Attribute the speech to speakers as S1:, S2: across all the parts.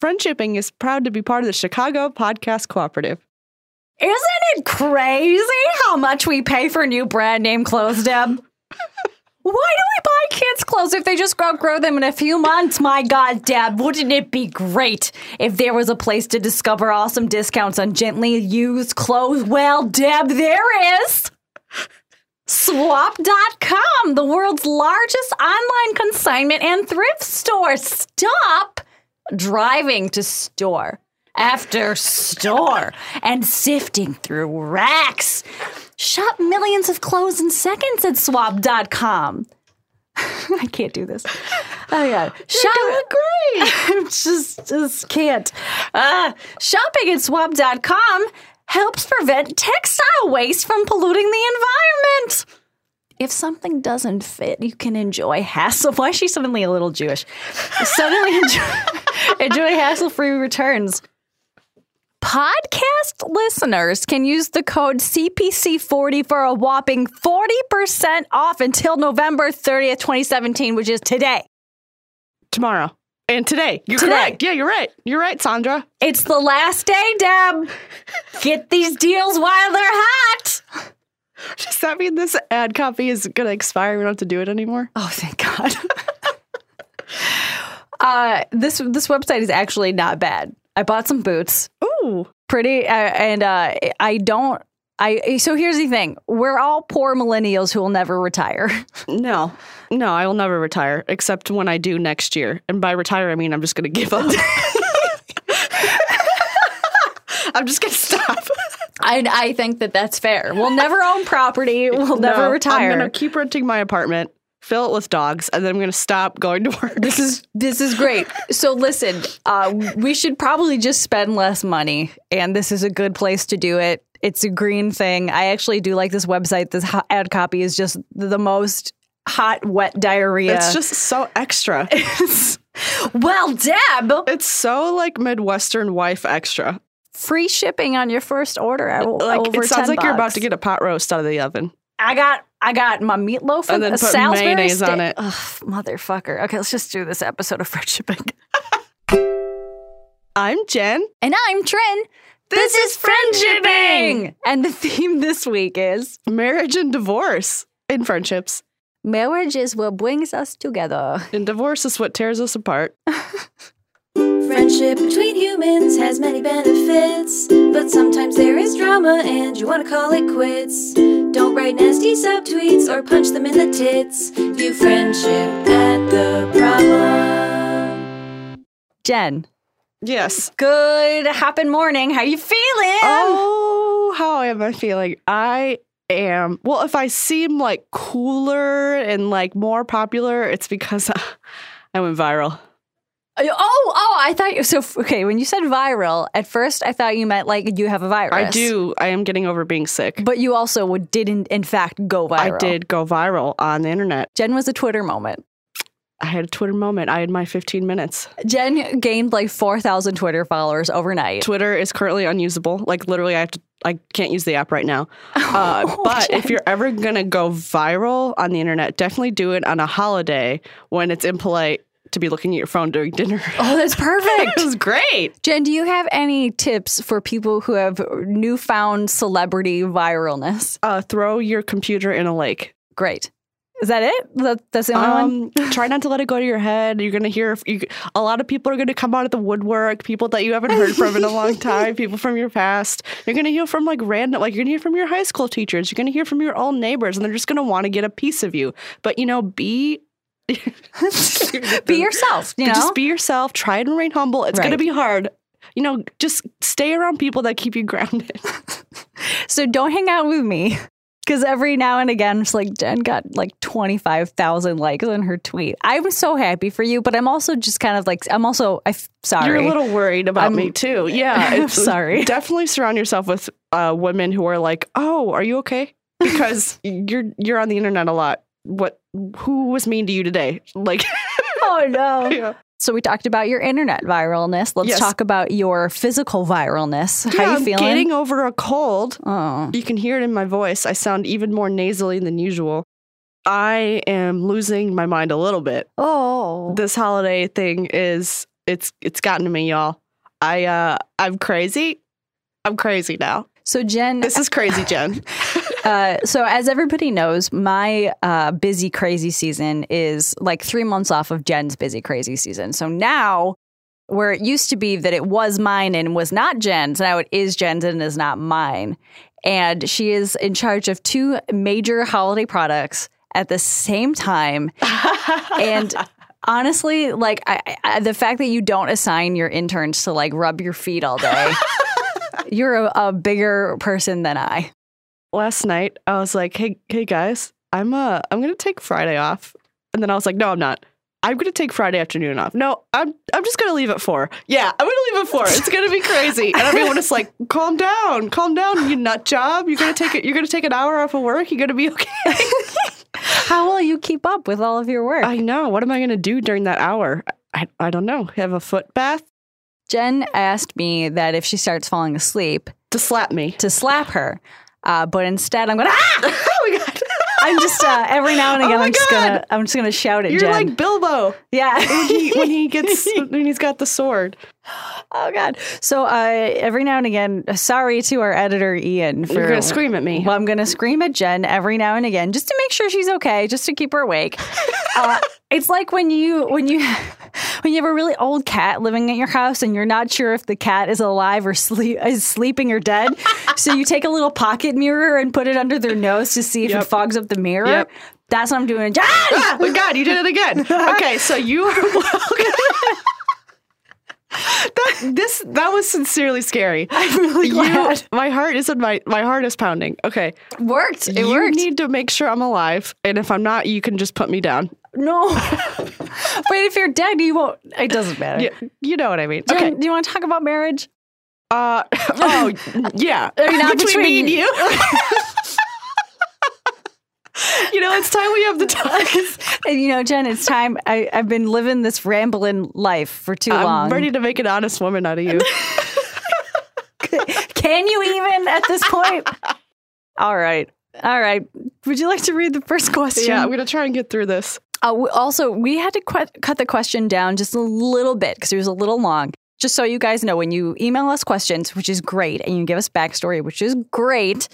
S1: Friendshipping is proud to be part of the Chicago Podcast Cooperative.
S2: Isn't it crazy how much we pay for new brand name clothes, Deb? Why do we buy kids' clothes if they just outgrow them in a few months? My God, Deb, wouldn't it be great if there was a place to discover awesome discounts on gently used clothes? Well, Deb, there is. Swap.com, the world's largest online consignment and thrift store. Stop driving to store after store and sifting through racks. Shop millions of clothes in seconds at swap.com. I can't do this. Oh yeah, shop great. I just just can't. Uh, shopping at swap.com helps prevent textile waste from polluting the environment. If something doesn't fit, you can enjoy hassle. Why is she suddenly a little Jewish? Suddenly enjoy, enjoy hassle-free returns. Podcast listeners can use the code CPC40 for a whopping 40% off until November 30th, 2017, which is today.
S1: Tomorrow. And today. You're
S2: Today.
S1: correct. Yeah, you're right. You're right, Sandra.
S2: It's the last day, Deb. Get these deals while they're hot.
S1: Does that mean this ad copy is going to expire? We don't have to do it anymore?
S2: Oh, thank God. uh, this this website is actually not bad. I bought some boots.
S1: Ooh.
S2: pretty uh, and uh, i don't i so here's the thing we're all poor millennials who will never retire
S1: No. No, I will never retire except when I do next year. And by retire, I mean I'm just going to give up. I'm just going to stop.
S2: I, I think that that's fair. We'll never own property. We'll never
S1: No,
S2: retire
S1: I'm going to keep renting my apartment, fill it with dogs, and then I'm going to stop going to work.
S2: this is this is great. So listen uh, we should probably just spend less money and this is a good place to do it. It's a green thing. I actually do like this website. This ad copy is just the most hot wet diarrhea.
S1: It's just so extra.
S2: well deb!
S1: It's so like Midwestern wife extra.
S2: Free shipping on your first order. Will,
S1: Like
S2: over
S1: it sounds
S2: 10
S1: like you're about to get a pot roast out of the oven.
S2: I got, I got my meatloaf
S1: And then
S2: a
S1: put
S2: Salisbury
S1: mayonnaise on it.
S2: Ugh, motherfucker. Okay, let's just do this episode of Friendshipping.
S1: I'm Jen.
S2: And I'm Trin.
S1: This is Friendshipping!
S2: And the theme this week is
S1: Marriage and divorce in friendships.
S2: marriage is what brings us together.
S1: And divorce is what tears us apart.
S3: Friendship between humans has many benefits, but sometimes there is drama and you want to call it quits. Don't write nasty subtweets or punch them in the tits. View friendship at the problem.
S2: Jen,
S1: Yes.
S2: good happen morning. How you feeling?
S1: Oh, how am I feeling? I am. Well, if I seem like cooler and like more popular, it's because I went viral.
S2: Oh, oh, I thought you, so. Okay, when you said viral, at first I thought you meant like you have a virus.
S1: I do. I am getting over being sick.
S2: But you also didn't, in fact, go viral.
S1: I did go viral on the internet.
S2: Jen was a Twitter moment.
S1: I had a Twitter moment. I had my 15 minutes.
S2: Jen gained like 4,000 Twitter followers overnight.
S1: Twitter is currently unusable. Like literally, I have to. I can't use the app right now. Uh,
S2: Oh,
S1: but if you're ever gonna go viral on the internet, definitely do it on a holiday when it's impolite to be looking at your phone during dinner.
S2: Oh, that's perfect.
S1: it was great.
S2: Jen, do you have any tips for people who have newfound celebrity viralness?
S1: Uh, throw your computer in a lake.
S2: Great. Is that it? That, that's the only one?
S1: Um, try not to let it go to your head. You're gonna hear you, a lot of people are gonna come out of the woodwork. People that you haven't heard from in a long time. People from your past. You're gonna hear from like random, like you're gonna hear from your high school teachers. You're gonna hear from your old neighbors, and they're just gonna want to get a piece of you. But you know, be
S2: Be yourself, you know?
S1: just be yourself. Try and remain humble. It's gonna be hard. You know, just stay around people that keep you grounded.
S2: So don't hang out with me. Because every now and again, it's like Jen got like 25,000 likes on her tweet. I'm so happy for you, but I'm also just kind of like, I'm also, I'm sorry.
S1: You're a little worried about
S2: I'm-
S1: me too. Yeah,
S2: I'm sorry.
S1: Definitely surround yourself with uh, women who are like, "Oh, are you okay?" Because you're you're on the internet a lot. What? Who was mean to you today? Like,
S2: oh no.
S1: yeah.
S2: So we talked about your internet viralness. Let's
S1: Yes.
S2: talk about your physical viralness. How you
S1: I'm
S2: feeling?
S1: getting over a cold.
S2: oh.
S1: You can hear it in my voice. I sound even more nasally than usual. I am losing my mind a little bit.
S2: Oh.
S1: This holiday thing is it's it's gotten to me, y'all. I uh I'm crazy. I'm crazy now.
S2: So Jen,
S1: This is crazy, Jen.
S2: uh, so as everybody knows, my uh, busy crazy season is like three months off of Jen's busy crazy season. So now, where it used to be that it was mine and was not Jen's, now it is Jen's and is not mine. And she is in charge of two major holiday products at the same time. and honestly, like I, I, the fact that you don't assign your interns to like rub your feet all day, you're a, a bigger person than I.
S1: Last night I was like, "Hey, hey guys, I'm uh I'm going to take Friday off." And then I was like, "No, I'm not. I'm going to take Friday afternoon off. No, I'm I'm just going to leave at 4. Yeah, I'm going to leave at 4. It's going to be crazy." And everyone is like, "Calm down. Calm down, you nut job. You're going to take it you're going to take an hour off of work. You're going to be okay."
S2: How will you keep up with all of your work?
S1: I know. What am I going to do during that hour? I, I don't know. Have a foot bath
S2: Jen asked me that if she starts falling asleep,
S1: to slap me.
S2: to slap her. Uh, but instead, I'm gonna. Ah!
S1: oh my god.
S2: I'm just uh, every now and
S1: Oh
S2: again.
S1: my
S2: I'm just
S1: God.
S2: gonna. I'm just gonna shout at
S1: You're
S2: Jen.
S1: like Bilbo
S2: yeah.
S1: when he, when he gets when he's got the sword.
S2: Oh God. So uh, every now and again, sorry to our editor Ian for.
S1: You're gonna scream at me.
S2: Well, I'm gonna scream at Jen every now and again just to make sure she's okay, just to keep her awake. uh, it's like when you when you when you have a really old cat living at your house and you're not sure if the cat is alive or sleep is sleeping or dead. so you take a little pocket mirror and put it under their nose to see if
S1: Yep.
S2: it fogs up the mirror.
S1: Yep.
S2: That's what I'm doing. Jen!
S1: Ah, oh God, you did it again. Okay, so you are that this that was sincerely scary.
S2: I'm really
S1: You, my heart is in my my heart is pounding. Okay,
S2: worked. It
S1: you
S2: worked.
S1: You need to make sure I'm alive, and if I'm not, you can just put me down.
S2: no. but if you're dead, you won't. It doesn't matter.
S1: Yeah, you know what I mean.
S2: Jen,
S1: Okay.
S2: do you want to talk about marriage?
S1: Uh, oh yeah.
S2: I mean, not
S1: between, me and
S2: between-
S1: you. you know, it's time we have the talk.
S2: And, you know, Jen, it's time. I, I've been living this rambling life for too long.
S1: I'm ready to make an honest woman out of you.
S2: Can you even at this point? All right. All right. Would you like to read the first question?
S1: yeah, I'm gonna try and get through this.
S2: Uh, also, we had to qu- cut the question down just a little bit because it was a little long. Just so you guys know, when you email us questions, which is great, and you give us backstory, which is great,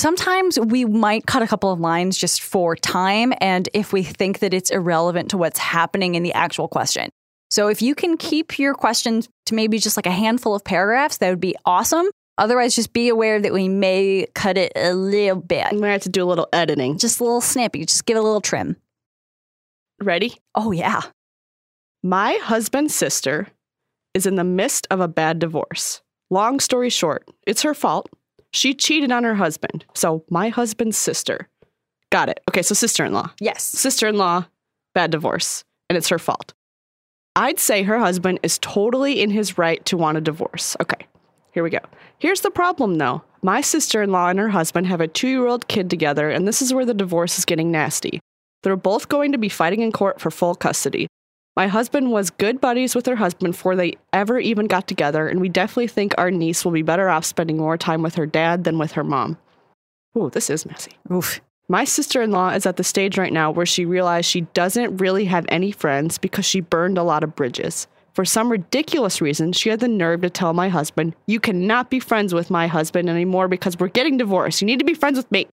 S2: sometimes we might cut a couple of lines just for time and if we think that it's irrelevant to what's happening in the actual question. So if you can keep your questions to maybe just like a handful of paragraphs, that would be awesome. Otherwise, just be aware that we may cut it a little bit.
S1: Gonna have to do a little editing.
S2: Just a little snippy, just give it a little trim.
S1: Ready?
S2: Oh, yeah.
S1: My husband's sister is in the midst of a bad divorce. Long story short, it's her fault. She cheated on her husband. So, my husband's sister. Got it. Okay, so sister in law.
S2: Yes.
S1: Sister in law, bad divorce, and it's her fault. I'd say her husband is totally in his right to want a divorce. Okay, here we go. Here's the problem though. My sister in law and her husband have a two year old kid together, and this is where the divorce is getting nasty. They're both going to be fighting in court for full custody. My husband was good buddies with her husband before they ever even got together, and we definitely think our niece will be better off spending more time with her dad than with her mom. Ooh, this is messy.
S2: Oof.
S1: My sister in law is at the stage right now where she realized she doesn't really have any friends because she burned a lot of bridges. For some ridiculous reason, she had the nerve to tell my husband, You cannot be friends with my husband anymore because we're getting divorced. You need to be friends with me.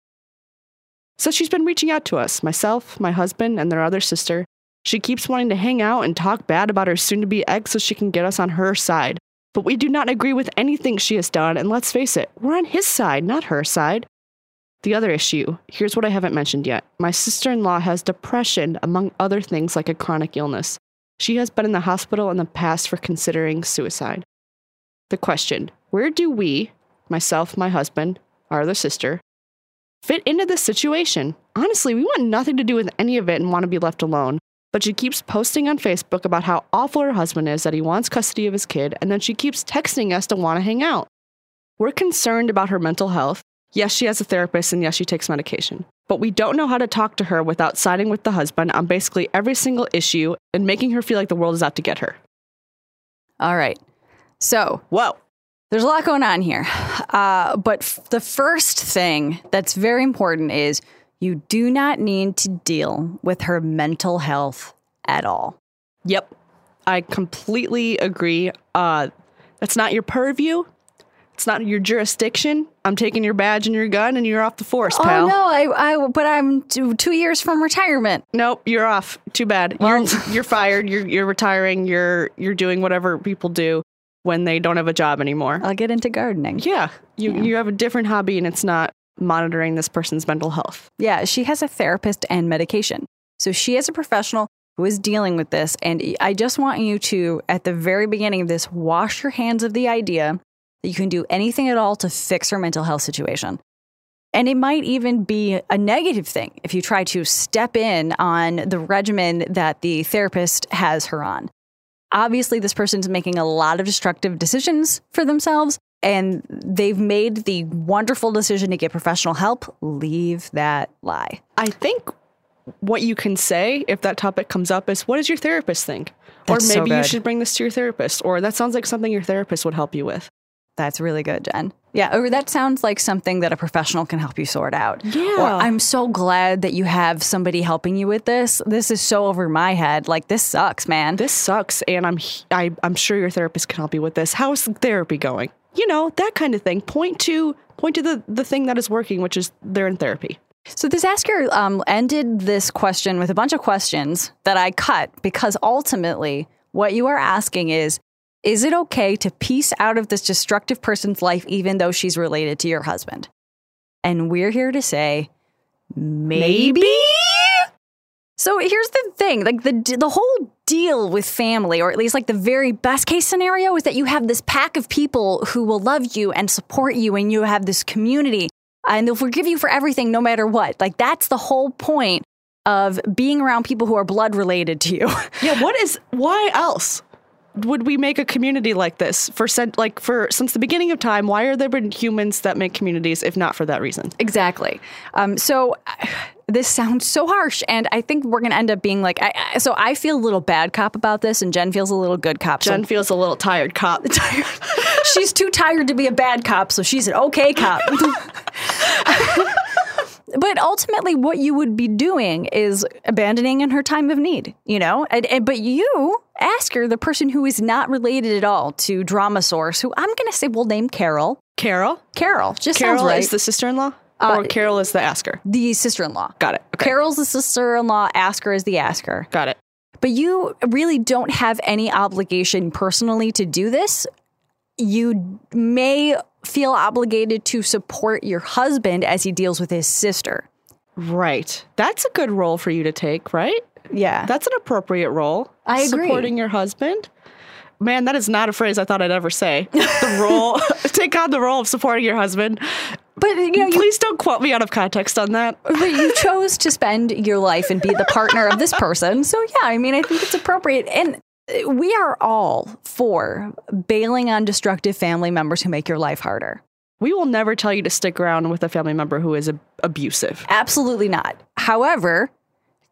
S1: So she's been reaching out to us, myself, my husband, and their other sister. She keeps wanting to hang out and talk bad about her soon to be ex so she can get us on her side. But we do not agree with anything she has done, and let's face it, we're on his side, not her side. The other issue here's what I haven't mentioned yet. My sister in law has depression, among other things like a chronic illness. She has been in the hospital in the past for considering suicide. The question where do we, myself, my husband, our other sister, fit into this situation? Honestly, we want nothing to do with any of it and want to be left alone. But she keeps posting on Facebook about how awful her husband is, that he wants custody of his kid, and then she keeps texting us to want to hang out. We're concerned about her mental health. Yes, she has a therapist, and yes, she takes medication. But we don't know how to talk to her without siding with the husband on basically every single issue and making her feel like the world is out to get her.
S2: All right. So
S1: Whoa.
S2: there's a lot going on here. Uh, but f- the first thing that's very important is you do not need to deal with her mental health at all.
S1: Yep. I completely agree. Uh, that's not your purview. It's not your jurisdiction. I'm taking your badge and your gun, and you're off the force, pal.
S2: Oh no, I, I but I'm two, two years from retirement.
S1: Nope, you're off. Too bad.
S2: Well-
S1: you're you're fired. You're you're retiring. You're you're doing whatever people do when they don't have a job anymore.
S2: I'll get into gardening.
S1: yeah, you you have a different hobby, and it's not monitoring this person's mental health.
S2: Yeah, she has a therapist and medication. So she is a professional who is dealing with this. And I just want you to, at the very beginning of this, wash your hands of the idea that you can do anything at all to fix her mental health situation. And it might even be a negative thing if you try to step in on the regimen that the therapist has her on. Obviously, this person's making a lot of destructive decisions for themselves, and they've made the wonderful decision to get professional help. Leave that lie.
S1: I think what you can say if that topic comes up is, "What does your therapist think?"
S2: That's
S1: or
S2: so
S1: maybe you should bring this to your therapist. Or that sounds like something your therapist would help you with.
S2: That's really good, Jen. Yeah, or that sounds like something that a professional can help you sort out.
S1: Yeah.
S2: Or I'm so glad that you have somebody helping you with this. This is so over my head. Like this sucks, man.
S1: This sucks, and I'm I, I'm sure your therapist can help you with this. How's therapy going? You know that kind of thing. Point to point to the the thing that is working, which is they're in therapy.
S2: So this asker um, ended this question with a bunch of questions that I cut because ultimately what you are asking is is it okay to piece out of this destructive person's life even though she's related to your husband? And we're here to say maybe. So here's the thing, like the the whole deal with family or at least like the very best case scenario is that you have this pack of people who will love you and support you and you have this community and they'll forgive you for everything no matter what. Like that's the whole point of being around people who are blood related to you.
S1: Yeah, what is why else would we make a community like this for cent, like for since the beginning of time? Why are there been humans that make communities if not for that reason?
S2: Exactly. Um, so this sounds so harsh, and I think we're going to end up being like. I, I, so I feel a little bad cop about this, and Jen feels a little good cop. So
S1: Jen feels a little tired, cop.
S2: she's too tired to be a bad cop, so she's an okay cop. but ultimately, what you would be doing is abandoning in her time of need, you know? And, and- but you ask her, the person who is not related at all to Drama Source, who I'm going to say we'll name Carol.
S1: Carol.
S2: Carol, just
S1: Carol
S2: right.
S1: is the sister-in-law,
S2: Uh,
S1: or Carol is the asker.
S2: the sister in law.
S1: Got it. Okay.
S2: Carol's the sister in law, Asker is the asker.
S1: Got it.
S2: But you really don't have any obligation personally to do this. You may feel obligated to support your husband as he deals with his sister.
S1: Right. That's a good role for you to take, right?
S2: Yeah.
S1: That's an appropriate role.
S2: I agree.
S1: Supporting your husband. Man, that is not a phrase I thought I'd ever say. The role, take on the role of supporting your husband.
S2: but you know, you,
S1: Please don't quote me out of context on that.
S2: but you chose to spend your life and be the partner of this person. So yeah, I mean, I think it's appropriate. And we are all for bailing on destructive family members who make your life harder.
S1: We will never tell you to stick around with a family member who is ab- abusive.
S2: Absolutely not. However,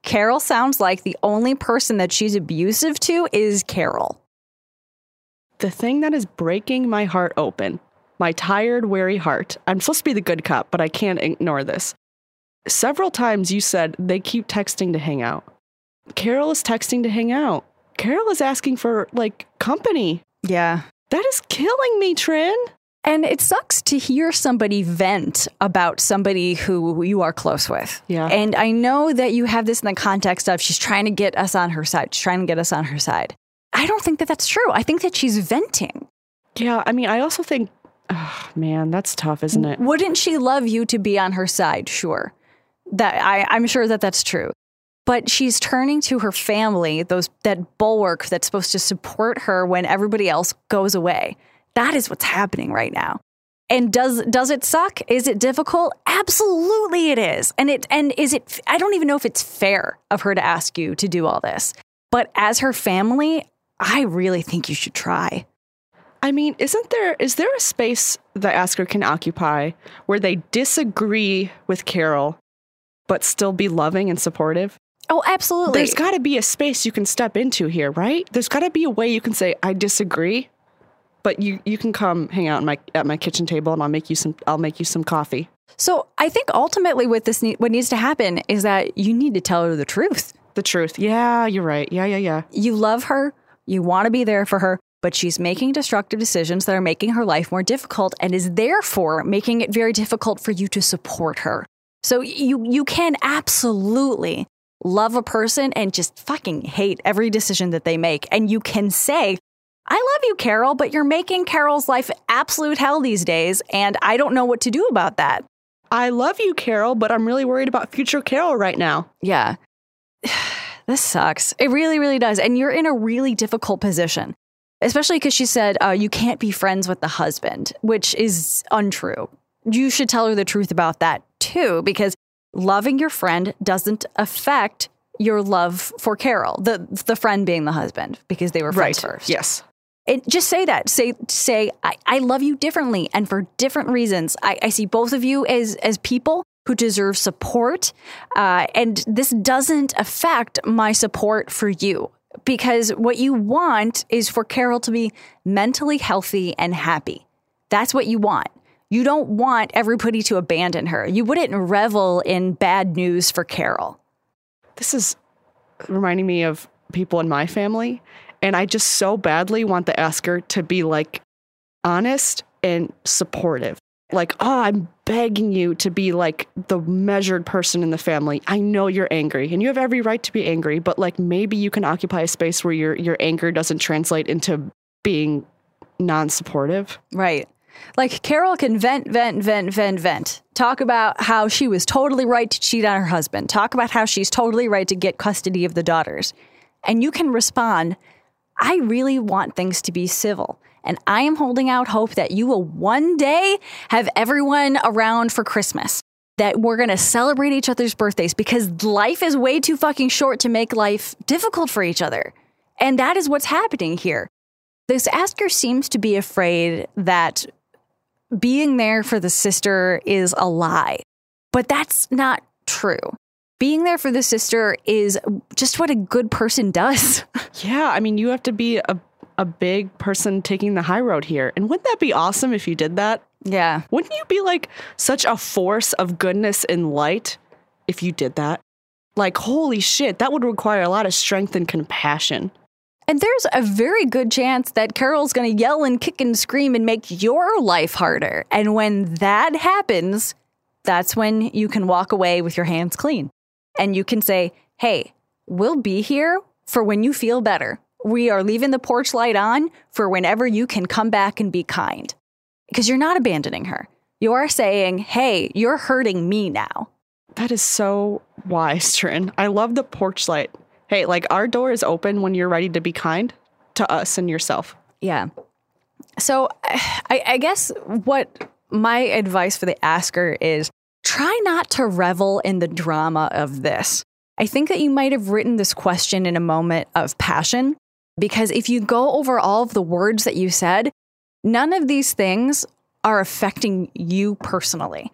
S2: Carol sounds like the only person that she's abusive to is Carol.
S1: The thing that is breaking my heart open, my tired, weary heart. I'm supposed to be the good cop, but I can't ignore this. Several times you said they keep texting to hang out. Carol is texting to hang out. Carol is asking for like company.
S2: Yeah.
S1: That is killing me, Trin.
S2: And it sucks to hear somebody vent about somebody who you are close with.
S1: Yeah.
S2: And I know that you have this in the context of she's trying to get us on her side. She's trying to get us on her side. I don't think that that's true. I think that she's venting.
S1: Yeah, I mean, I also think, oh, man, that's tough, isn't it?
S2: Wouldn't she love you to be on her side? Sure. That I, I'm sure that that's true. But she's turning to her family, those that bulwark that's supposed to support her when everybody else goes away. That is what's happening right now. And does does it suck? Is it difficult? Absolutely it is. And it and is it I don't even know if it's fair of her to ask you to do all this. But as her family, I really think you should try.
S1: I mean, isn't there is there a space that Asker can occupy where they disagree with Carol but still be loving and supportive?
S2: Oh, absolutely.
S1: There's got to be a space you can step into here, right? There's got to be a way you can say I disagree, but you you can come hang out my at my kitchen table and I'll make you some I'll make you some coffee.
S2: So I think ultimately what this ne- what needs to happen is that you need to tell her the truth.
S1: The truth. Yeah, you're right. Yeah, yeah, yeah.
S2: You love her, You want to be there for her, but she's making destructive decisions that are making her life more difficult and is therefore making it very difficult for you to support her. So you you can absolutely love a person and just fucking hate every decision that they make and you can say I love you, Carol, but you're making Carol's life absolute hell these days, and I don't know what to do about that.
S1: I love you, Carol, but I'm really worried about future Carol right now.
S2: Yeah. this sucks. It really, really does. And you're in a really difficult position, especially because she said uh, you can't be friends with the husband, which is untrue. You should tell her the truth about that too, because loving your friend doesn't affect your love for Carol, the the friend being the husband, because they were friends first.
S1: Yes.
S2: And just say that. Say say I, I love you differently and for different reasons. I, I see both of you as as people who deserve support, uh, and this doesn't affect my support for you because what you want is for Carol to be mentally healthy and happy. That's what you want. You don't want everybody to abandon her. You wouldn't revel in bad news for Carol.
S1: This is reminding me of people in my family. And I just so badly want the asker to be like honest and supportive. Like, oh, I'm begging you to be like the measured person in the family. I know you're angry and you have every right to be angry, but like maybe you can occupy a space where your your anger doesn't translate into being non-supportive.
S2: Right. Like Carol can vent, vent, vent, vent, vent. Talk about how she was totally right to cheat on her husband. Talk about how she's totally right to get custody of the daughters. And you can respond, I really want things to be civil. And I am holding out hope that you will one day have everyone around for Christmas. That we're going to celebrate each other's birthdays because life is way too fucking short to make life difficult for each other. And that is what's happening here. This asker seems to be afraid that being there for the sister is a lie, but that's not true. Being there for the sister is just what a good person does.
S1: Yeah, I mean, you have to be a a big person taking the high road here. And wouldn't that be awesome if you did that?
S2: yeah.
S1: Wouldn't you be like such a force of goodness and light if you did that? Like, holy shit, that would require a lot of strength and compassion.
S2: And there's a very good chance that Carol's going to yell and kick and scream and make your life harder. And when that happens, that's when you can walk away with your hands clean. And you can say, hey, we'll be here for when you feel better. We are leaving the porch light on for whenever you can come back and be kind. Because you're not abandoning her. You are saying, hey, you're hurting me now.
S1: That is so wise, Trin. I love the porch light. Hey, like our door is open when you're ready to be kind to us and yourself.
S2: Yeah. So I, I guess what my advice for the asker is try not to revel in the drama of this. I think that you might have written this question in a moment of passion because if you go over all of the words that you said, none of these things are affecting you personally.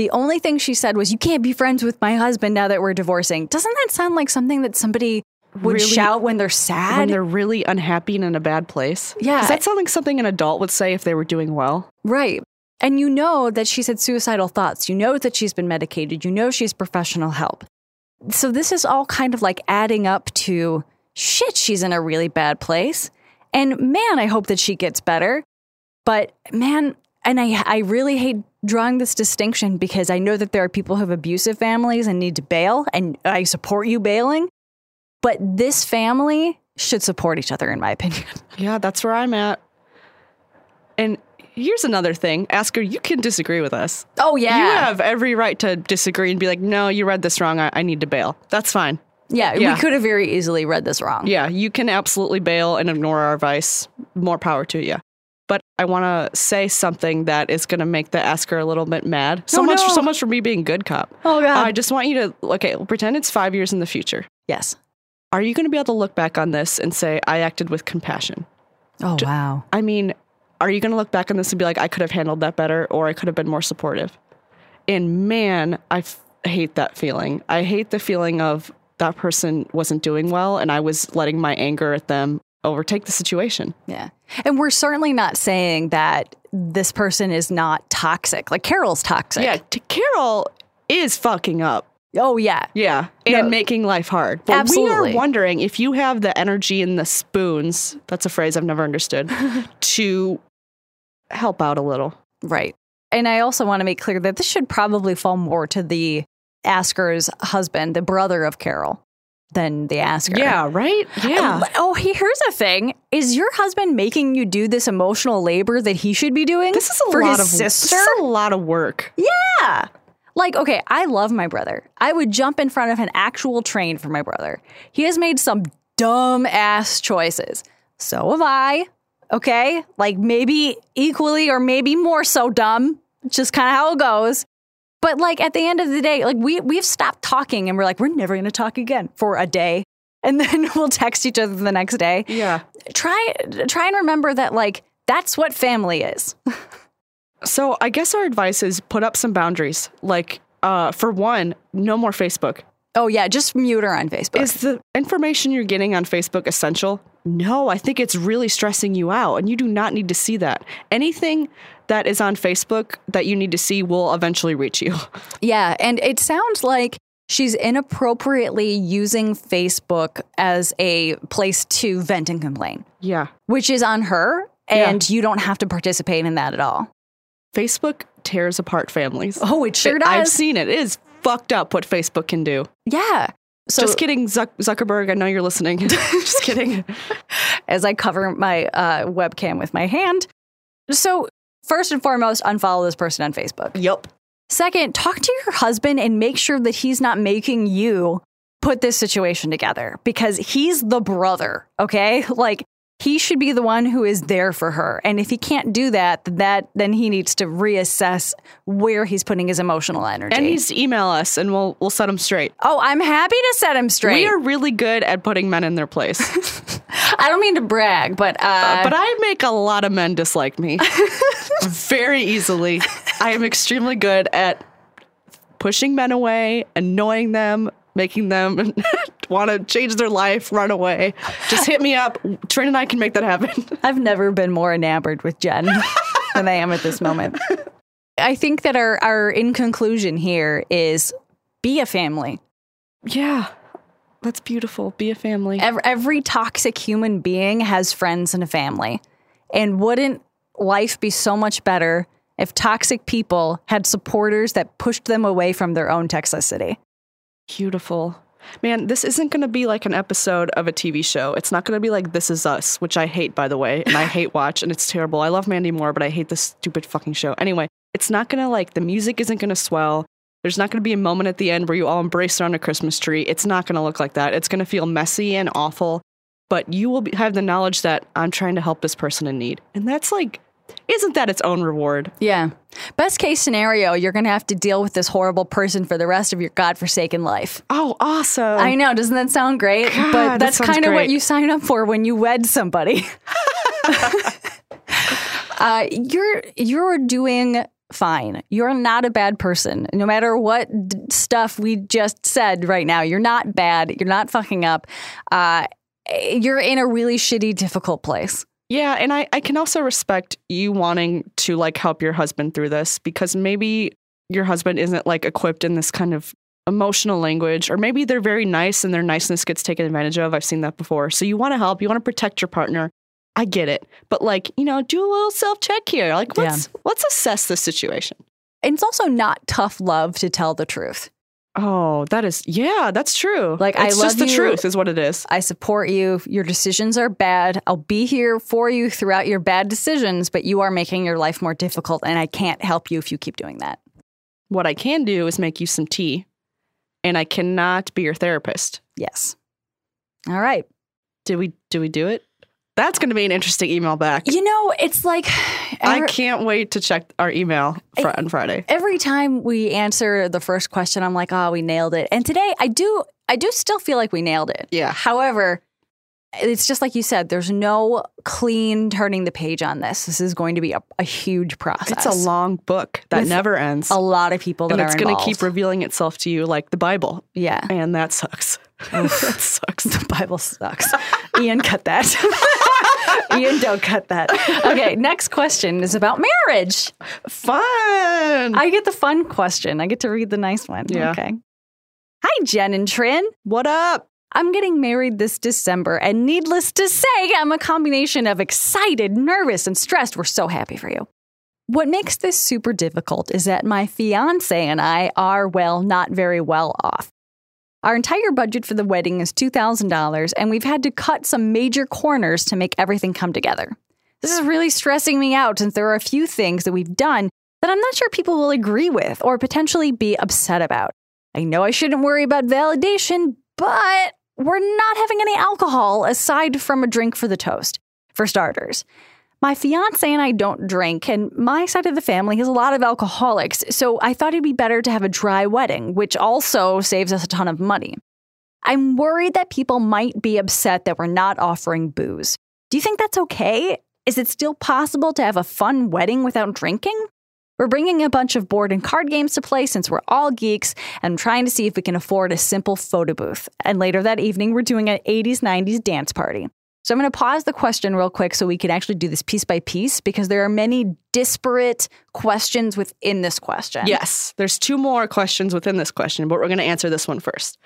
S2: The only thing she said was, You can't be friends with my husband now that we're divorcing. Doesn't that sound like something that somebody would
S1: Really-
S2: shout when they're sad?
S1: When they're really unhappy and in a bad place.
S2: Yeah.
S1: Does that sound like something an adult would say if they were doing well?
S2: Right. And you know that she's had suicidal thoughts. You know that she's been medicated. You know she's professional help. So this is all kind of like adding up to shit, she's in a really bad place. And man, I hope that she gets better. But man, and I, I really hate drawing this distinction because I know that there are people who have abusive families and need to bail, and I support you bailing. But this family should support each other, in my opinion.
S1: Yeah, that's where I'm at. And here's another thing Asker, you can disagree with us.
S2: Oh, yeah.
S1: You have every right to disagree and be like, no, you read this wrong. I, I need to bail. That's fine.
S2: Yeah,
S1: Yeah.
S2: we could have very easily read this wrong.
S1: Yeah, you can absolutely bail and ignore our advice. More power to you. But I want to say something that is going to make the asker a little bit mad. So
S2: Oh,
S1: much,
S2: no.
S1: so much for me being good cop.
S2: Oh, God.
S1: I just want you to okay. Pretend it's five years in the future.
S2: Yes.
S1: Are you going to be able to look back on this and say I acted with compassion?
S2: Oh, wow.
S1: I mean, are you going to look back on this and be like, I could have handled that better, or I could have been more supportive? And man, I f- hate that feeling. I hate the feeling of that person wasn't doing well, and I was letting my anger at them overtake the situation.
S2: Yeah. And we're certainly not saying that this person is not toxic. Like Carol's toxic.
S1: Yeah, t- Carol is fucking up.
S2: Oh yeah.
S1: Yeah, and
S2: No.
S1: making life hard. But we are wondering if you have the energy and the spoons, that's a phrase I've never understood, to help out a little.
S2: Right. And I also want to make clear that this should probably fall more to the asker's husband, the brother of Carol, than the asker.
S1: Yeah, right? Yeah.
S2: But- Oh, here's a thing: is your husband making you do this emotional labor that he should be doing?
S1: This is a
S2: for
S1: lot
S2: his
S1: of
S2: sister.
S1: This is a lot of work.
S2: Yeah. Like, okay, I love my brother. I would jump in front of an actual train for my brother. He has made some dumb ass choices. So have I. Okay? Like, maybe equally or maybe more so dumb. Just kind of how it goes. But like at the end of the day, like we we've stopped talking and we're like, we're never gonna talk again for a day. And then we'll text each other the next day.
S1: Yeah.
S2: Try try and remember that like that's what family is.
S1: So I guess our advice is put up some boundaries. Like, uh, for one, no more Facebook.
S2: Oh yeah, just mute her on Facebook.
S1: Is the information you're getting on Facebook essential? No, I think it's really stressing you out, and you do not need to see that. Anything that is on Facebook that you need to see will eventually reach you.
S2: Yeah, and it sounds like she's inappropriately using Facebook as a place to vent and complain,
S1: Yeah.
S2: which is on her, and you don't have to participate in that at all.
S1: Facebook tears apart families.
S2: Oh, it sure
S1: It-
S2: does.
S1: I've seen it. It is fucked up what Facebook can do.
S2: yeah. So
S1: Just kidding, Zuck- Zuckerberg. I know you're listening. Just kidding.
S2: as I cover my uh, webcam with my hand. So first and foremost, unfollow this person on Facebook.
S1: Yep.
S2: Second, talk to your husband and make sure that he's not making you put this situation together because he's the brother, okay? Like he should be the one who is there for her. And if he can't do that, then that then he needs to reassess where he's putting his emotional energy.
S1: And he's to email us, and we'll we'll set him straight.
S2: oh, I'm happy to set him straight.
S1: We are really good at putting men in their place,
S2: I don't mean to brag, but uh,
S1: but I make a lot of men dislike me very easily. I am extremely good at pushing men away, annoying them, making them want to change their life, run away. Just hit me up. Trin and I can make that happen.
S2: I've never been more enamored with Jen than I am at this moment. I think that our, our in conclusion here is be a family.
S1: Yeah, that's beautiful. Be a family.
S2: Every, every toxic human being has friends and a family. And wouldn't life be so much better if toxic people had supporters that pushed them away from their own toxicity?
S1: Beautiful. Man, this isn't going to be like an episode of a TV show. It's not going to be like This Is Us, which I hate, by the way, and I hate watch, and it's terrible. I love Mandy Moore, but I hate this stupid fucking show. Anyway, it's not going to like, the music isn't going to swell. There's not going to be a moment at the end where you all embrace around a Christmas tree. It's not going to look like that. It's going to feel messy and awful, but you will be, have the knowledge that I'm trying to help this person in need. And that's like, isn't that its own reward?
S2: Yeah. Best case scenario, you're going to have to deal with this horrible person for the rest of your godforsaken life.
S1: Oh, awesome.
S2: I know, doesn't that sound great?
S1: God,
S2: but that's
S1: sounds
S2: kind of what you sign up for when you wed somebody. uh, you're you're doing fine. You're not a bad person. No matter what d- stuff we just said right now, you're not bad. You're not fucking up. Uh, you're in a really shitty, difficult place.
S1: Yeah, and I, I can also respect you wanting to like help your husband through this because maybe your husband isn't like equipped in this kind of emotional language, or maybe they're very nice and their niceness gets taken advantage of. I've seen that before. So you want to help, you want to protect your partner. I get it. But like, you know, do a little self check here. Like let's let's assess the situation.
S2: And it's also not tough love to tell the truth.
S1: Oh, that is yeah, that's true.
S2: Like, I love
S1: just the
S2: you.
S1: truth is what it is.
S2: I support you. Your decisions are bad. I'll be here for you throughout your bad decisions, but you are making your life more difficult, and I can't help you if you keep doing that.
S1: What I can do is make you some tea, and I cannot be your therapist.
S2: Yes. All right.
S1: Did we do we do it? That's going to be an interesting email back.
S2: You know, it's like
S1: I can't wait to check our email fr- on Friday.
S2: every time we answer the first question, I'm like, oh, we nailed it. And today, I do, I do still feel like we nailed it.
S1: Yeah.
S2: However, it's just like you said. There's no clean turning the page on this. This is going to be a, a huge process.
S1: It's a long book that
S2: With
S1: never ends.
S2: a lot of people that
S1: and
S2: are
S1: it's going to keep revealing itself to you like the Bible.
S2: yeah.
S1: And that sucks. that sucks.
S2: The Bible sucks. Ian, cut that. Ian, don't cut that. Okay, next question is about marriage.
S1: Fun.
S2: I get the fun question. I get to read the nice one.
S1: Yeah.
S2: Okay. Hi, Jen and Trin.
S1: What up?
S2: I'm getting married this December, and needless to say, I'm a combination of excited, nervous, and stressed. We're so happy for you. What makes this super difficult is that my fiance and I are, well, not very well off. Our entire budget for the wedding is $2,000, and we've had to cut some major corners to make everything come together. This is really stressing me out since there are a few things that we've done that I'm not sure people will agree with or potentially be upset about. I know I shouldn't worry about validation, but we're not having any alcohol aside from a drink for the toast, for starters. My fiance and I don't drink, and my side of the family has a lot of alcoholics, so I thought it'd be better to have a dry wedding, which also saves us a ton of money. I'm worried that people might be upset that we're not offering booze. Do you think that's okay? Is it still possible to have a fun wedding without drinking? We're bringing a bunch of board and card games to play since we're all geeks and trying to see if we can afford a simple photo booth. And later that evening, we're doing an 80s, 90s dance party. So I'm going to pause the question real quick so we can actually do this piece by piece because there are many disparate questions within this question.
S1: Yes, there's two more questions within this question, but we're going to answer this one first.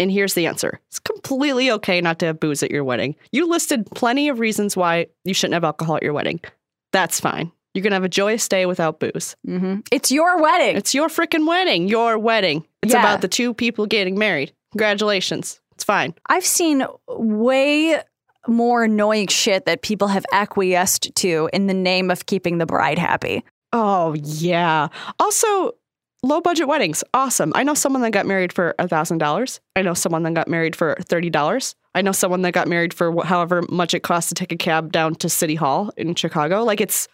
S1: And here's the answer it's completely okay not to have booze at your wedding. You listed plenty of reasons why you shouldn't have alcohol at your wedding. That's fine. You're going to have a joyous day without booze.
S2: hmm It's your wedding.
S1: It's your freaking wedding. Your wedding. It's
S2: Yeah.
S1: about the two people getting married. Congratulations. It's fine.
S2: I've seen way more annoying shit that people have acquiesced to in the name of keeping the bride happy.
S1: Oh, yeah. Also, low budget weddings. Awesome. I know someone that got married for $1,000. I know someone that got married for $30. I know someone that got married for however much it costs to take a cab down to City Hall in Chicago. Like it's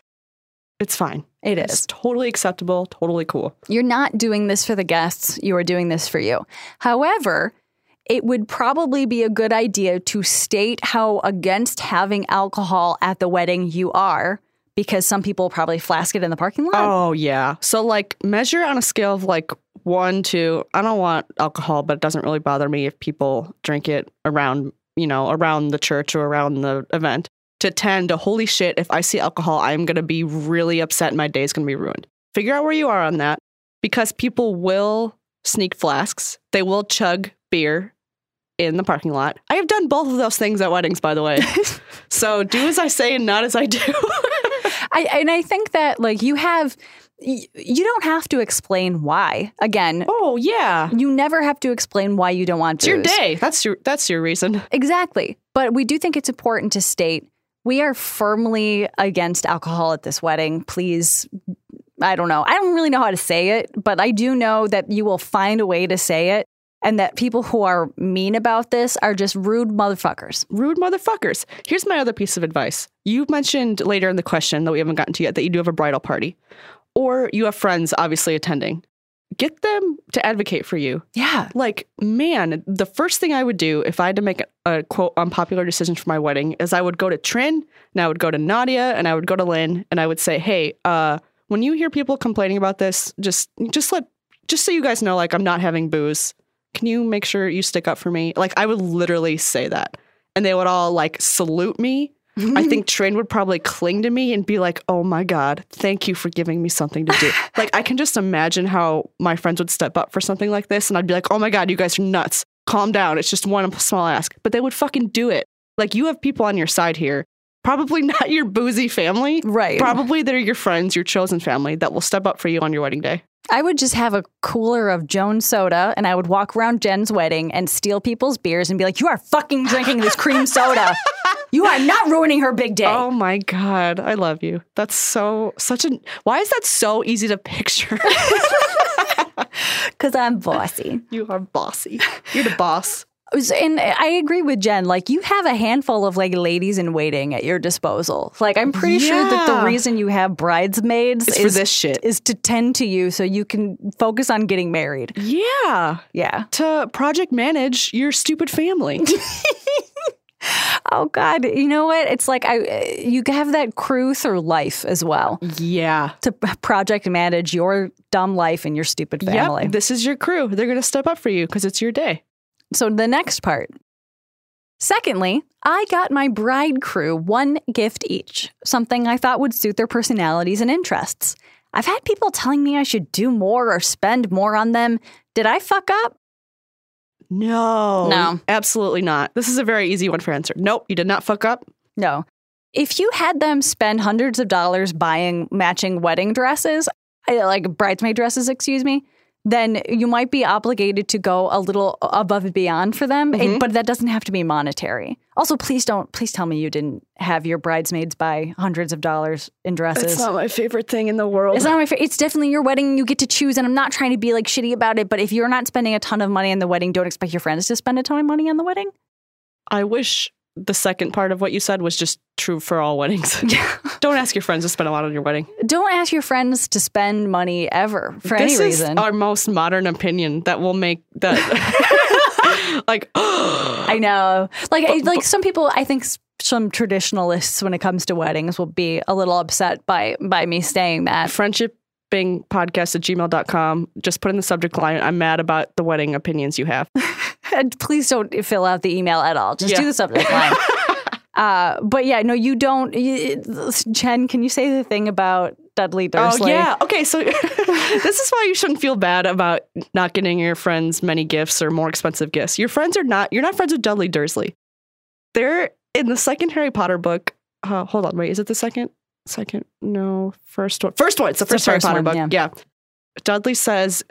S1: it's fine.
S2: It
S1: It's totally acceptable, totally cool.
S2: You're not doing this for the guests, you are doing this for you. However, it would probably be a good idea to state how against having alcohol at the wedding you are, because some people probably flask it in the parking lot.
S1: Oh yeah. So like measure on a scale of like one to I don't want alcohol, but it doesn't really bother me if people drink it around, you know, around the church or around the event. To ten to holy shit, if I see alcohol, I'm gonna be really upset and my day's gonna be ruined. Figure out where you are on that. Because people will sneak flasks. They will chug beer in the parking lot. I have done both of those things at weddings, by the way. so do as I say and not as I do.
S2: I, and I think that like you have you don't have to explain why. Again,
S1: oh yeah.
S2: you never have to explain why you don't want to.
S1: It's your day. That's your that's your reason.
S2: Exactly. But we do think it's important to state we are firmly against alcohol at this wedding. Please, I don't know. I don't really know how to say it, but I do know that you will find a way to say it and that people who are mean about this are just rude motherfuckers.
S1: Rude motherfuckers. Here's my other piece of advice. You mentioned later in the question that we haven't gotten to yet that you do have a bridal party, or you have friends obviously attending. Get them to advocate for you.
S2: Yeah.
S1: Like, man, the first thing I would do if I had to make a, a quote unpopular decision for my wedding is I would go to Trin and I would go to Nadia and I would go to Lynn and I would say, hey, uh, when you hear people complaining about this, just just let just so you guys know, like I'm not having booze. Can you make sure you stick up for me? Like I would literally say that. And they would all like salute me. I think Trin would probably cling to me and be like, oh my God, thank you for giving me something to do. like, I can just imagine how my friends would step up for something like this. And I'd be like, oh my God, you guys are nuts. Calm down. It's just one small ask. But they would fucking do it. Like, you have people on your side here. Probably not your boozy family.
S2: Right.
S1: Probably they're your friends, your chosen family that will step up for you on your wedding day.
S2: I would just have a cooler of Jones soda and I would walk around Jen's wedding and steal people's beers and be like, You are fucking drinking this cream soda. You are not ruining her big day.
S1: Oh my God. I love you. That's so, such a, why is that so easy to picture?
S2: Because I'm bossy.
S1: you are bossy. You're the boss.
S2: And I agree with Jen. Like, you have a handful of like ladies in waiting at your disposal. Like, I'm pretty sure that the reason you have bridesmaids
S1: It's for
S2: is,
S1: this shit.
S2: is to tend to you so you can focus on getting married.
S1: Yeah.
S2: Yeah.
S1: To project manage your stupid family.
S2: Oh God, you know what? It's like I you have that crew through life as well
S1: yeah.
S2: to project manage your dumb life and your stupid family.
S1: Yep. This is your crew. They're going to step up for you because it's your day.
S2: So the next part. Secondly, I got my bride crew one gift each, something I thought would suit their personalities and interests. I've had people telling me I should do more or spend more on them. Did I fuck up?
S1: No.
S2: No.
S1: Absolutely not. This is a very easy one for answer. Nope, you did not fuck up.
S2: No. If you had them spend hundreds of dollars buying matching wedding dresses, like bridesmaid dresses, excuse me, then you might be obligated to go a little above and beyond for them.
S1: Mm-hmm.
S2: It- but that doesn't have to be monetary. Also, please don't, please tell me you didn't have your bridesmaids buy hundreds of dollars in dresses.
S1: It's not my favorite thing in the world.
S2: It's not my favorite. It's definitely your wedding. You get to choose, and I'm not trying to be like shitty about it. But if you're not spending a ton of money on the wedding, don't expect your friends to spend a ton of money on the wedding.
S1: I wish the second part of what you said was just true for all weddings. Don't ask your friends to spend a lot on your wedding.
S2: Don't ask your friends to spend money ever for any
S1: this
S2: reason.
S1: is our most modern opinion that will make that like
S2: I know. Like I- like some people I think some traditionalists when it comes to weddings will be a little upset by by me saying that.
S1: friendshipping podcast at gmail.com. Just put in the subject line, I'm mad about the wedding opinions you have.
S2: And please don't fill out the email at all. Just
S1: Yeah.
S2: do the subject line. uh, but yeah, no, you don't. You, Jen, can you say the thing about Dudley Dursley?
S1: Oh yeah. Okay, so this is why you shouldn't feel bad about not getting your friends many gifts or more expensive gifts. Your friends are not you're not friends with Dudley Dursley. They're in the second Harry Potter book. Uh, hold on, wait, is it the second? Second? No, first one. First one. It's the
S2: the
S1: first, Harry
S2: first
S1: Potter
S2: one,
S1: book.
S2: yeah.
S1: Yeah. Dudley says,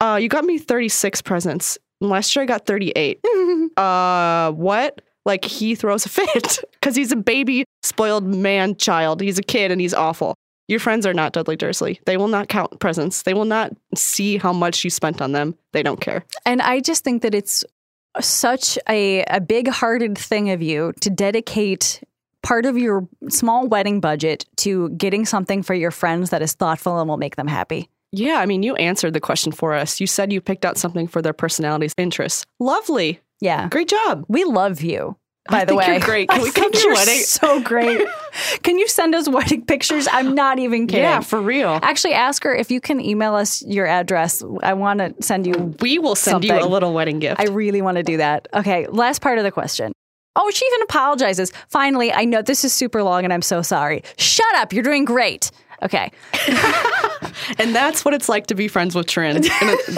S1: uh, you got me 36 presents. Last year I got 38. uh, what? Like he throws a fit because he's a baby, spoiled man child. He's a kid and he's awful. Your friends are not Dudley Dursley. They will not count presents. They will not see how much you spent on them. They don't care.
S2: And I just think that it's such a, a big hearted thing of you to dedicate part of your small wedding budget to getting something for your friends that is thoughtful and will make them happy.
S1: Yeah, I mean, you answered the question for us. You said you picked out something for their personalities, interests. Lovely.
S2: Yeah.
S1: Great job.
S2: We love you. By
S1: I
S2: the way,
S1: you're great. Can
S2: I
S1: we come to your wedding?
S2: So great. Can you send us wedding pictures? I'm not even kidding.
S1: Yeah, for real.
S2: Actually, ask her if you can email us your address. I want to send you.
S1: We will send you a little wedding gift.
S2: I really want to do that. Okay, last part of the question. Oh, she even apologizes. Finally, I know this is super long and I'm so sorry. Shut up. You're doing great. Okay.
S1: and that's what it's like to be friends with Trin. In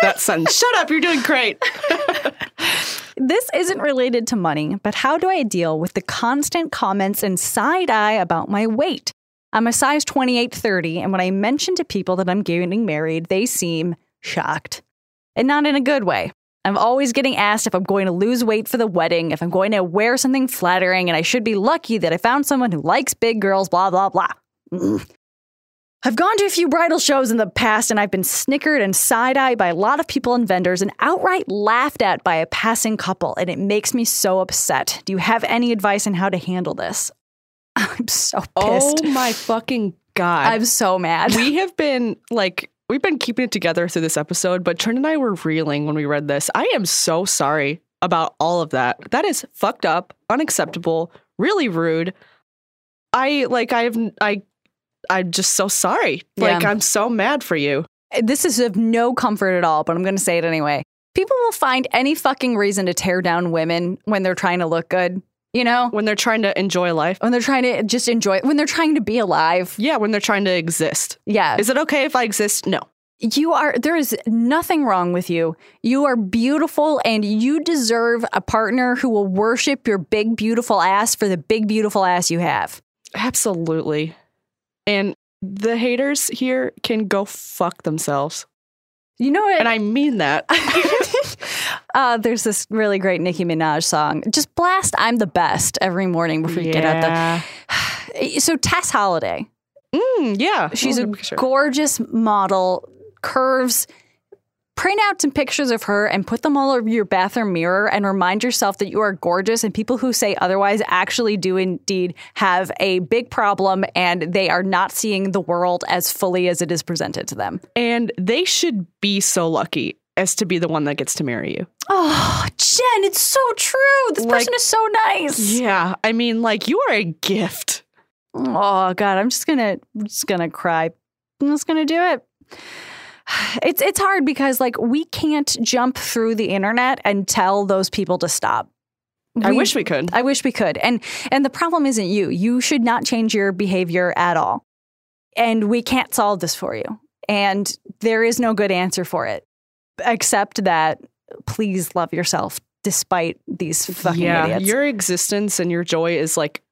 S1: that sentence. Shut up, you're doing great.
S2: This isn't related to money, but how do I deal with the constant comments and side eye about my weight? I'm a size 28 30, and when I mention to people that I'm getting married, they seem shocked. And not in a good way. I'm always getting asked if I'm going to lose weight for the wedding, if I'm going to wear something flattering, and I should be lucky that I found someone who likes big girls, blah, blah, blah. Mm. I've gone to a few bridal shows in the past and I've been snickered and side eyed by a lot of people and vendors and outright laughed at by a passing couple, and it makes me so upset. Do you have any advice on how to handle this? I'm so pissed.
S1: Oh my fucking God.
S2: I'm so mad.
S1: we have been like, we've been keeping it together through this episode, but Trin and I were reeling when we read this. I am so sorry about all of that. That is fucked up, unacceptable, really rude. I like, I've, I, I'm just so sorry. Like, I'm so mad for you.
S2: this is of no comfort at all, but I'm going to say it anyway. People will find any fucking reason to tear down women when they're trying to look good, you know?
S1: When they're trying to enjoy life.
S2: When they're trying to just enjoy, when they're trying to be alive.
S1: Yeah, when they're trying to exist.
S2: Yeah.
S1: Is it okay if I exist? No.
S2: You are, there is nothing wrong with you. You are beautiful and you deserve a partner who will worship your big, beautiful ass for the big, beautiful ass you have.
S1: Absolutely. And the haters here can go fuck themselves.
S2: You know what?
S1: And I mean that.
S2: uh, there's this really great Nicki Minaj song. Just blast I'm the best every morning before you get out the. So, Tess Holliday,
S1: Mm, yeah.
S2: she's a
S1: good
S2: gorgeous model, curves. Print out some pictures of her and put them all over your bathroom mirror and remind yourself that you are gorgeous. And people who say otherwise actually do indeed have a big problem and they are not seeing the world as fully as it is presented to them.
S1: And they should be so lucky as to be the one that gets to marry you.
S2: Oh, Jen, it's so true. This
S1: Like-
S2: person is so nice.
S1: Yeah. I mean, like, you are a gift.
S2: Oh God, I'm just gonna just gonna cry. I'm just gonna do it. It's it's hard because like we can't jump through the internet and tell those people to stop.
S1: I wish we could.
S2: I wish we could. And and the problem isn't you. You should not change your behavior at all. And we can't solve this for you. And there is no good answer for it except that please love yourself despite these fucking
S1: yeah,
S2: idiots.
S1: your existence and your joy is like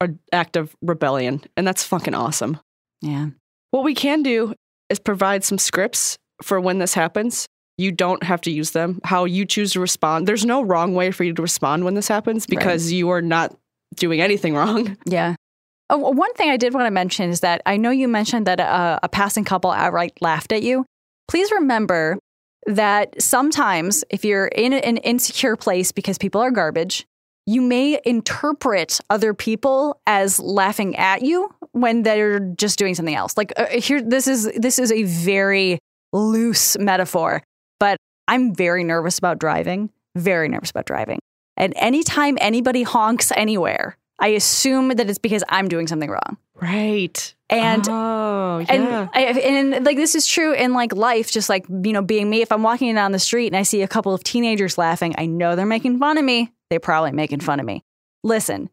S1: an act of rebellion, and that's fucking awesome.
S2: yeah.
S1: What we can do is provide some scripts for when this happens. You don't have to use them. How you choose to respond. There's no wrong way for you to respond when this happens because you are not doing anything wrong.
S2: Yeah. Oh, one thing I did want to mention is that I know you mentioned that a, a passing couple outright laughed at you. Please remember that sometimes if you're in an insecure place because people are garbage, you may interpret other people as laughing at you when they're just doing something else. Like uh, here, this is this is a very loose metaphor, but I'm very nervous about driving. Very nervous about driving. And anytime anybody honks anywhere, I assume that it's because I'm doing something wrong.
S1: Right.
S2: And
S1: oh, yeah.
S2: and I, and like this is true in like life, just like you know, being me. If I'm walking down the street and I see a couple of teenagers laughing, I know they're making fun of me. They're probably making fun of me. Listen,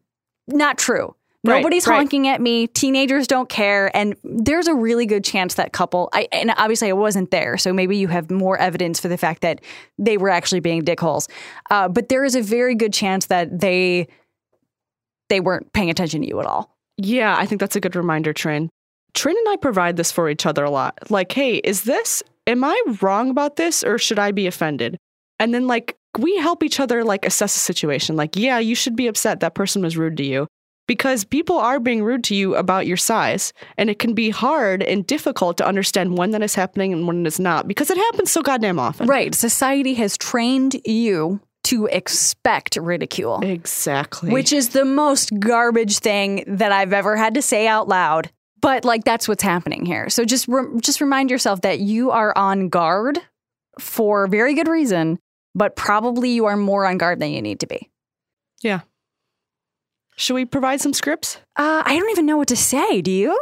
S2: not true. Nobody's
S1: right.
S2: honking at me. Teenagers don't care, and there's a really good chance that couple. I and obviously I wasn't there, so maybe you have more evidence for the fact that they were actually being dickholes. Uh, but there is a very good chance that they they weren't paying attention to you at all.
S1: Yeah, I think that's a good reminder, Trin. Trin and I provide this for each other a lot. Like, hey, is this, am I wrong about this or should I be offended? And then, like, we help each other, like, assess a situation. Like, yeah, you should be upset that person was rude to you because people are being rude to you about your size. And it can be hard and difficult to understand when that is happening and when it is not because it happens so goddamn often.
S2: Right. Society has trained you to expect ridicule,
S1: Exactly.
S2: which is the most garbage thing that I've ever had to say out loud. But like that's what's happening here. So just re- just remind yourself that you are on guard for very good reason, but probably you are more on guard than you need to be.
S1: yeah. Should we provide some scripts?
S2: Uh, I don't even know what to say. Do you?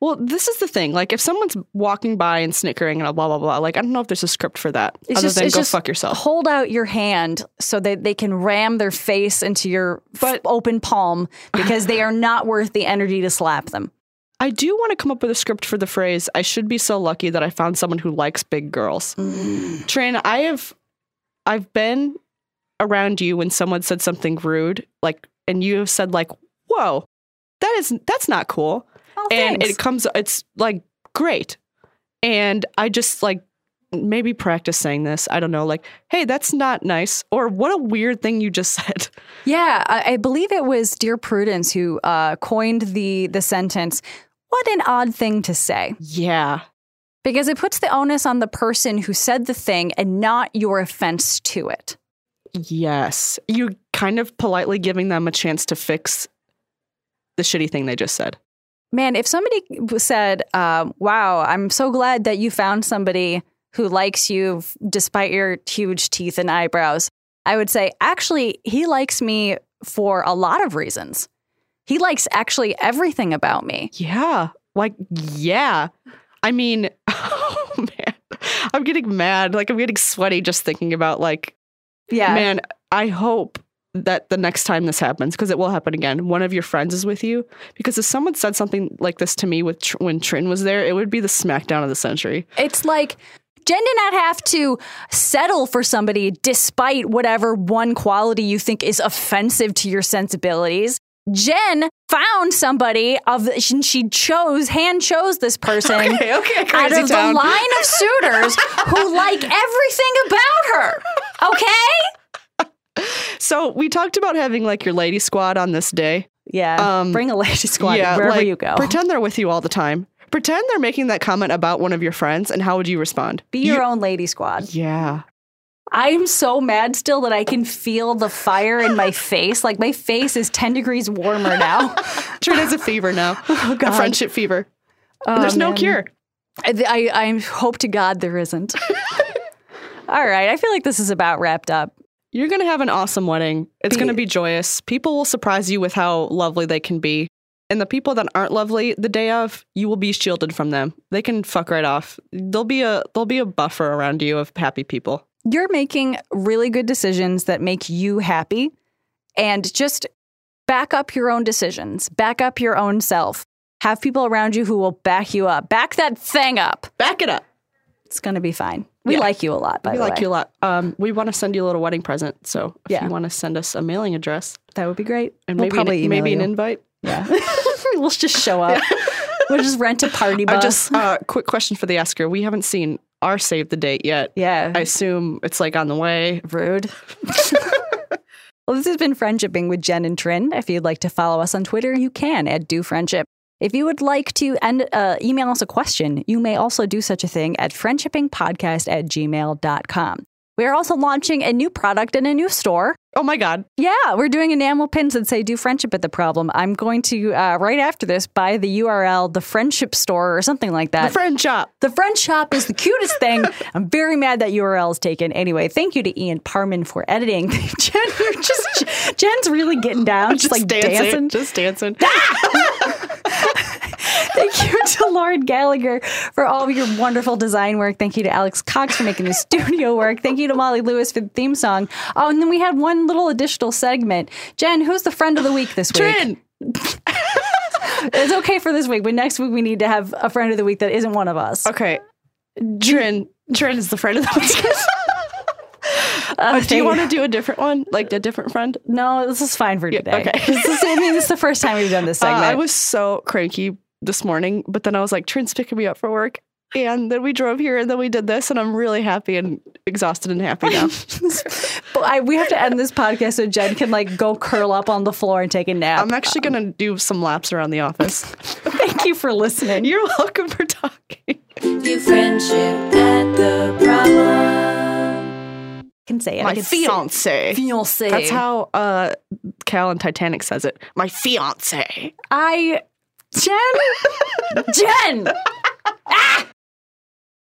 S1: Well, this is the thing. Like, if someone's walking by and snickering and blah blah blah, like I don't know if there's a script for that
S2: It's
S1: other
S2: just-
S1: than go fuck yourself.
S2: Hold out your hand so that they can ram their face into your
S1: But-
S2: open palm because they are not worth the energy to slap them.
S1: I do want to come up with a script for the phrase. I should be so lucky that I found someone who likes big girls. Mm. Trin, I have, I've been around you when someone said something rude, like, and you have said like, "Whoa, that is that's not cool," and it comes, it's like great, and I just like maybe practice saying this. I don't know, like, hey, that's not nice, or what a weird thing you just said.
S2: Yeah, I, I believe it was Dear Prudence who uh, coined the the sentence. What an odd thing to say,
S1: Yeah,
S2: because it puts the onus on the person who said the thing and not your offense to it.
S1: yes, you kind of politely giving them a chance to fix the shitty thing they just said.
S2: Man, if somebody said, um, "Wow, I'm so glad that you found somebody who likes you despite your huge teeth and eyebrows," I would say, "Actually, he likes me for a lot of reasons. He likes actually everything about me."
S1: Yeah. Like, yeah. I mean, oh man. I'm getting mad. Like, I'm getting sweaty just thinking about, like,
S2: Yeah,
S1: man, I hope that the next time this happens, because it will happen again, one of your friends is with you. Because if someone said something like this to me with Tr- when Trin was there, it would be the smackdown of the century.
S2: It's like Jen did not have to settle for somebody despite whatever one quality you think is offensive to your sensibilities. Jen found somebody of she she chose hand chose this person
S1: Okay, okay,
S2: out of
S1: town.
S2: the line of suitors who like everything about her. Okay?
S1: So we talked about having like your lady squad on this day.
S2: Yeah.
S1: Um,
S2: bring a lady squad yeah, wherever
S1: like,
S2: you go.
S1: Pretend they're with you all the time. Pretend they're making that comment about one of your friends, and how would you respond?
S2: Be
S1: You-
S2: your own lady squad.
S1: Yeah.
S2: I'm so mad still that I can feel the fire in my face. Like my face is 10 degrees warmer now.
S1: Trin has a fever now. a friendship fever. And there's no
S2: Oh,
S1: cure.
S2: I, I, I hope to God there isn't. All right. I feel like this is about wrapped up.
S1: You're going to have an awesome wedding. It's going to be joyous. People will surprise you with how lovely they can be. And the people that aren't lovely the day of, you will be shielded from them. They can fuck right off. There'll be a there'll be a buffer around you of happy people.
S2: You're making really good decisions that make you happy and just back up your own decisions, back up your own self. Have people around you who will back you up. Back that thing up.
S1: Back it up.
S2: It's going to be fine. We
S1: Yeah.
S2: like you a lot, by
S1: We
S2: the
S1: like
S2: way.
S1: you a lot. Um, we want to send you a little wedding present. So if
S2: Yeah.
S1: you want to send us a mailing address
S2: That would be great.
S1: and
S2: We'll
S1: maybe
S2: probably
S1: an, maybe an invite.
S2: Yeah. we'll just show up. We'll just rent a party bus.
S1: I just uh, quick question for the asker. We haven't seen our save the date yet.
S2: yeah.
S1: I assume it's like on the way.
S2: Rude. well, this has been Friendshipping with Jen and Trin. If you'd like to follow us on Twitter, you can at Do Friendship. If you would like to end, uh, email us a question, you may also do such a thing at friendshippingpodcast at gmail.com. We are also launching a new product in a new store.
S1: Oh my God.
S2: Yeah, we're doing enamel pins that say "Do friendship at the problem." I'm going to uh, right after this buy the URL, the friendship store, or something like that.
S1: The friend shop.
S2: The friend shop is the cutest thing. I'm very mad that URL is taken. Anyway, thank you to Ian Parman for editing. Jen, you're just Jen's really getting down, just, like dancing.
S1: Just dancing.
S2: Thank you to Lauren Gallagher for all of your wonderful design work. Thank you to Alex Cox for making the studio work. Thank you to Molly Lewis for the theme song. Oh, and then we had one little additional segment. Jen, who's the friend of the week this week?
S1: Trin.
S2: It's okay for this week, but next week we need to have a friend of the week that isn't one of us.
S1: Okay. Trin. Trin is the friend of the week.
S2: Uh,
S1: do you want to do a different one? Like a different friend?
S2: No, this is fine for today.
S1: okay.
S2: This is, I mean, this is the first time we've done this
S1: Uh,
S2: segment.
S1: I was so cranky this morning, but then I was like, Trin's picking me up for work. And then we drove here and then we did this, and I'm really happy and exhausted and happy now.
S2: But I, we have to end this podcast so Jen can like go curl up on the floor and take a nap.
S1: I'm actually going to do some laps around the office.
S2: Thank you for listening.
S1: You're welcome for talking.
S3: Do friendship at the problem.
S2: can say it. I
S1: My
S2: can say-
S1: fiance.
S2: Fiance.
S1: That's how uh, Cal and Titanic says it. My fiance.
S2: I Jen Jen. ah!